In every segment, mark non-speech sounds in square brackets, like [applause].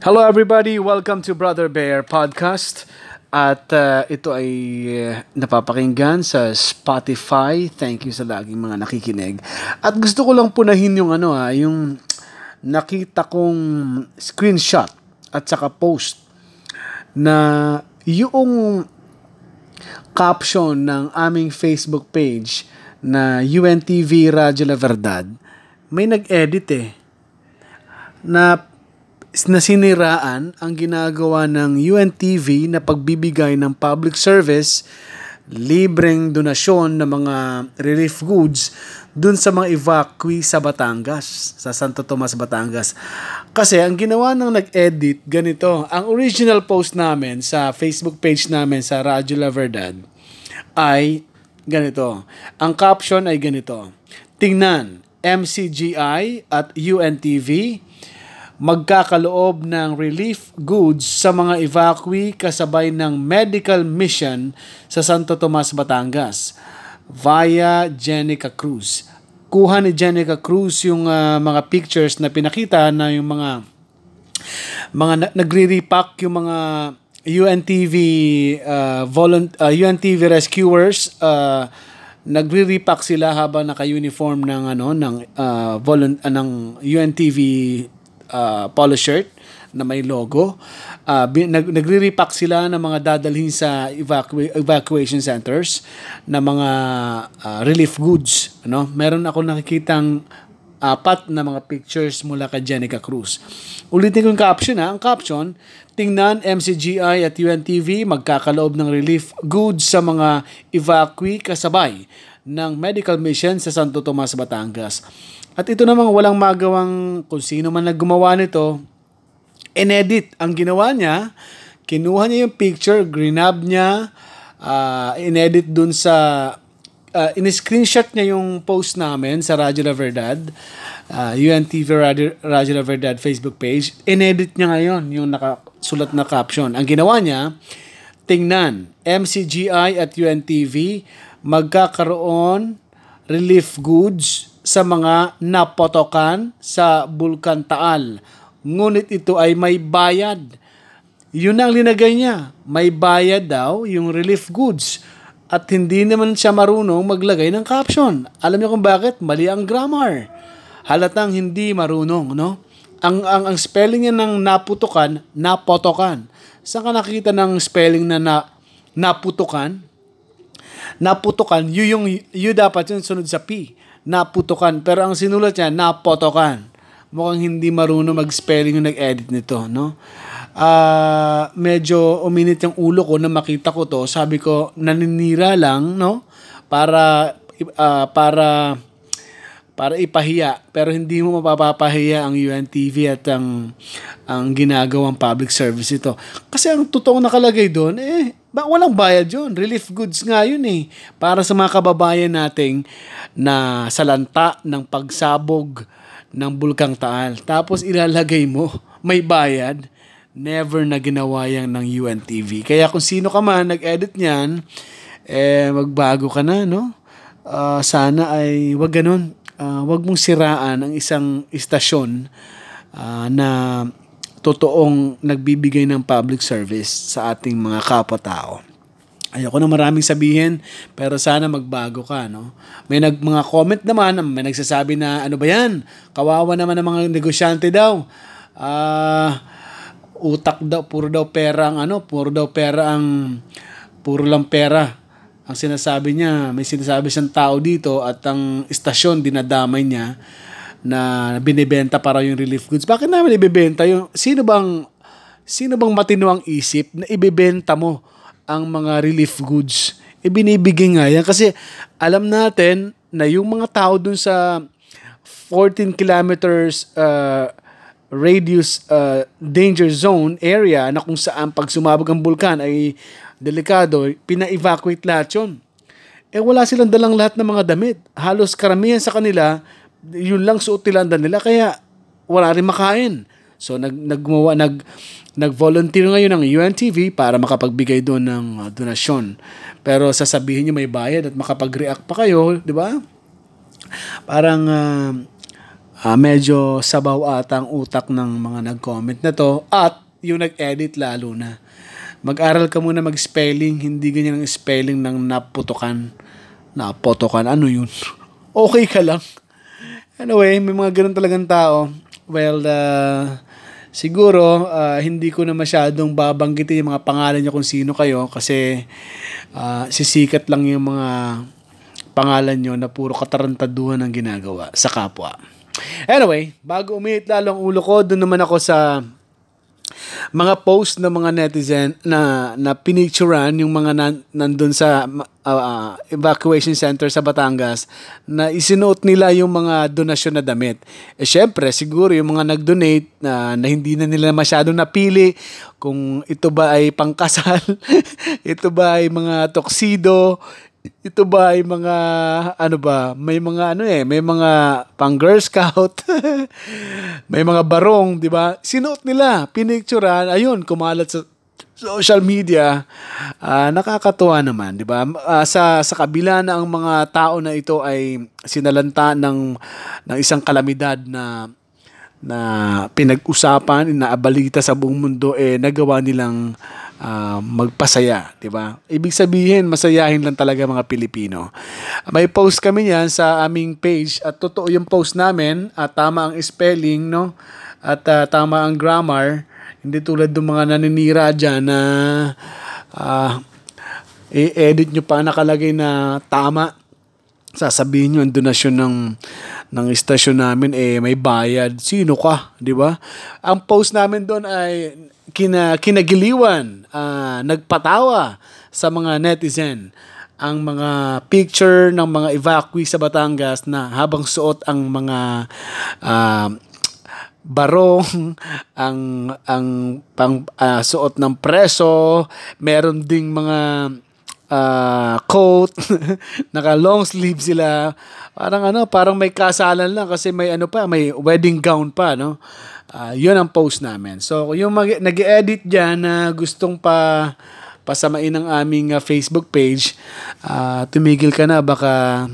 Hello everybody, welcome to Brother Bear Podcast. At uh, ito ay uh, napapakinggan sa Spotify. Thank you sa laging mga nakikinig. At gusto ko lang punahin yung ano ha, yung nakita kong screenshot at saka post na yung caption ng aming Facebook page na UNTV Radyo La Verdad, may nag-edit eh na nasiniraan ang ginagawa ng UNTV na pagbibigay ng public service, libreng donasyon ng mga relief goods dun sa mga evacuee sa Batangas, sa Santo Tomas, Batangas. Kasi ang ginawa ng nag-edit, ganito, ang original post namin sa Facebook page namin sa Radyo La Verdad ay ganito. Ang caption ay ganito. Tingnan, MCGI at UNTV magkakaloob ng relief goods sa mga evacuee kasabay ng medical mission sa Santo Tomas, Batangas via Jenica Cruz. Kuha ni Jenica Cruz yung uh, mga pictures na pinakita na yung mga mga na- nagre-repack yung mga UNTV uh, volunt- uh, UNTV rescuers uh, nagre-repack sila habang naka-uniform ng ano ng uh, volunt- uh, ng UNTV uh, polo shirt na may logo. Uh, nag, nagre-repack sila ng mga dadalhin sa evacua- evacuation centers na mga uh, relief goods. Ano? Meron ako nakikitang apat na mga pictures mula kay Jenica Cruz. Ulitin ko yung caption ha. Ang caption, tingnan MCGI at UNTV magkakaloob ng relief goods sa mga evacuee kasabay ng medical mission sa Santo Tomas, Batangas. At ito namang walang magawang kung sino man naggumawa nito, inedit ang ginawa niya, kinuha niya yung picture, grinab niya, uh, inedit dun sa, uh, in-screenshot niya yung post namin sa Radyo La Verdad, uh, UNTV Radio, Radyo La Verdad Facebook page, inedit niya ngayon yung nakasulat na caption. Ang ginawa niya, tingnan, MCGI at UNTV magkakaroon relief goods sa mga napotokan sa Bulkan Taal. Ngunit ito ay may bayad. Yun ang linagay niya. May bayad daw yung relief goods. At hindi naman siya marunong maglagay ng caption. Alam niyo kung bakit? Mali ang grammar. Halatang hindi marunong, no? Ang, ang, ang spelling niya ng naputukan, napotokan. Saan ka nakita ng spelling na, na naputukan? Naputukan, y yung, y dapat yung sunod sa P naputukan. Pero ang sinulat niya, napotokan. Mukhang hindi marunong mag-spelling yung nag-edit nito, no? Uh, medyo uminit yung ulo ko na makita ko to. Sabi ko, naninira lang, no? Para, uh, para, para ipahiya. Pero hindi mo mapapahiya ang UNTV at ang, ang ginagawang public service ito. Kasi ang totoong nakalagay doon, eh, ba, walang bayad yun. Relief goods nga yun eh. Para sa mga kababayan nating na salanta ng pagsabog ng Bulkang Taal. Tapos ilalagay mo, may bayad. Never na ginawa yan ng UNTV. Kaya kung sino ka man nag-edit niyan, eh, magbago ka na, no? Uh, sana ay wag ganun. Uh, wag mong siraan ang isang istasyon uh, na totoong nagbibigay ng public service sa ating mga kapwa-tao. Ayoko na maraming sabihin, pero sana magbago ka, no? May nag, mga comment naman, may nagsasabi na, ano ba yan? Kawawa naman ng mga negosyante daw. Uh, utak daw, puro daw pera ang ano, puro daw pera ang, puro lang pera. Ang sinasabi niya, may sinasabi siyang tao dito at ang istasyon dinadamay niya na binibenta para yung relief goods. Bakit namin ibebenta yung sino bang sino bang matino ang isip na ibebenta mo ang mga relief goods? Ibinibigay nga yan kasi alam natin na yung mga tao dun sa 14 kilometers uh, radius uh, danger zone area na kung saan pag sumabog ang bulkan ay delikado, pina-evacuate lahat yun. Eh wala silang dalang lahat ng mga damit. Halos karamihan sa kanila yun lang suot tilanda nila kaya wala rin makain. So nag naggumawa nag nag-volunteer ngayon ng UNTV para makapagbigay doon ng uh, donasyon. Pero sasabihin niyo may bayad at makapag-react pa kayo, di ba? Parang uh, uh, medyo sabaw ata ang utak ng mga nag-comment na to at yung nag-edit lalo na. Mag-aral ka muna mag-spelling, hindi ganyan ang spelling ng naputukan. Napotokan, ano yun? [laughs] Okay ka lang. Anyway, may mga ganun talagang tao. Well, uh, siguro uh, hindi ko na masyadong babanggitin yung mga pangalan niyo kung sino kayo kasi uh, sisikat lang yung mga pangalan nyo na puro katarantaduhan ang ginagawa sa kapwa. Anyway, bago umiit lalo ang ulo ko, doon naman ako sa mga post ng mga netizen na na pinicturean yung mga nan, nandun sa uh, evacuation center sa Batangas na isinuot nila yung mga donasyon na damit. Eh syempre, siguro yung mga nag-donate na, na hindi na nila masyadong napili kung ito ba ay pangkasal, [laughs] ito ba ay mga toksido, ito ba ay mga ano ba may mga ano eh may mga pang girl scout [laughs] may mga barong di ba? Sinuot nila pinicturean ayun kumalat sa social media. Uh, nakakatuwa naman di ba? Uh, sa sa kabila na ang mga tao na ito ay sinalanta ng ng isang kalamidad na na pinag-usapan, inaabalita sa buong mundo eh nagawa nilang uh, magpasaya, 'di ba? Ibig sabihin, masayahin lang talaga mga Pilipino. May post kami niyan sa aming page at totoo yung post namin at tama ang spelling, no? At uh, tama ang grammar. Hindi tulad ng mga naninira diyan na uh, i-edit nyo pa nakalagay na tama sasabihin nyo ang donasyon ng ng istasyon namin eh may bayad. Sino ka, 'di ba? Ang post namin doon ay kina, kinagiliwan, uh, nagpatawa sa mga netizen ang mga picture ng mga evacuee sa Batangas na habang suot ang mga uh, barong, [laughs] ang ang pang uh, suot ng preso, meron ding mga uh, coat, [laughs] naka long sleeve sila. Parang ano, parang may kasalan lang kasi may ano pa, may wedding gown pa, no? Uh, yun ang post namin. So, yung mag- nag-edit dyan na uh, gustong pa pasamain ang aming uh, Facebook page, uh, tumigil ka na baka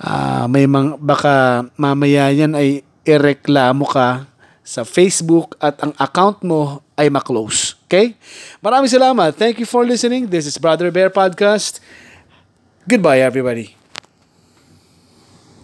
uh, may mang, baka mamaya yan ay ireklamo ka sa Facebook at ang account mo ay maklose. Okay? Maraming salamat. Thank you for listening. This is Brother Bear Podcast. Goodbye, everybody.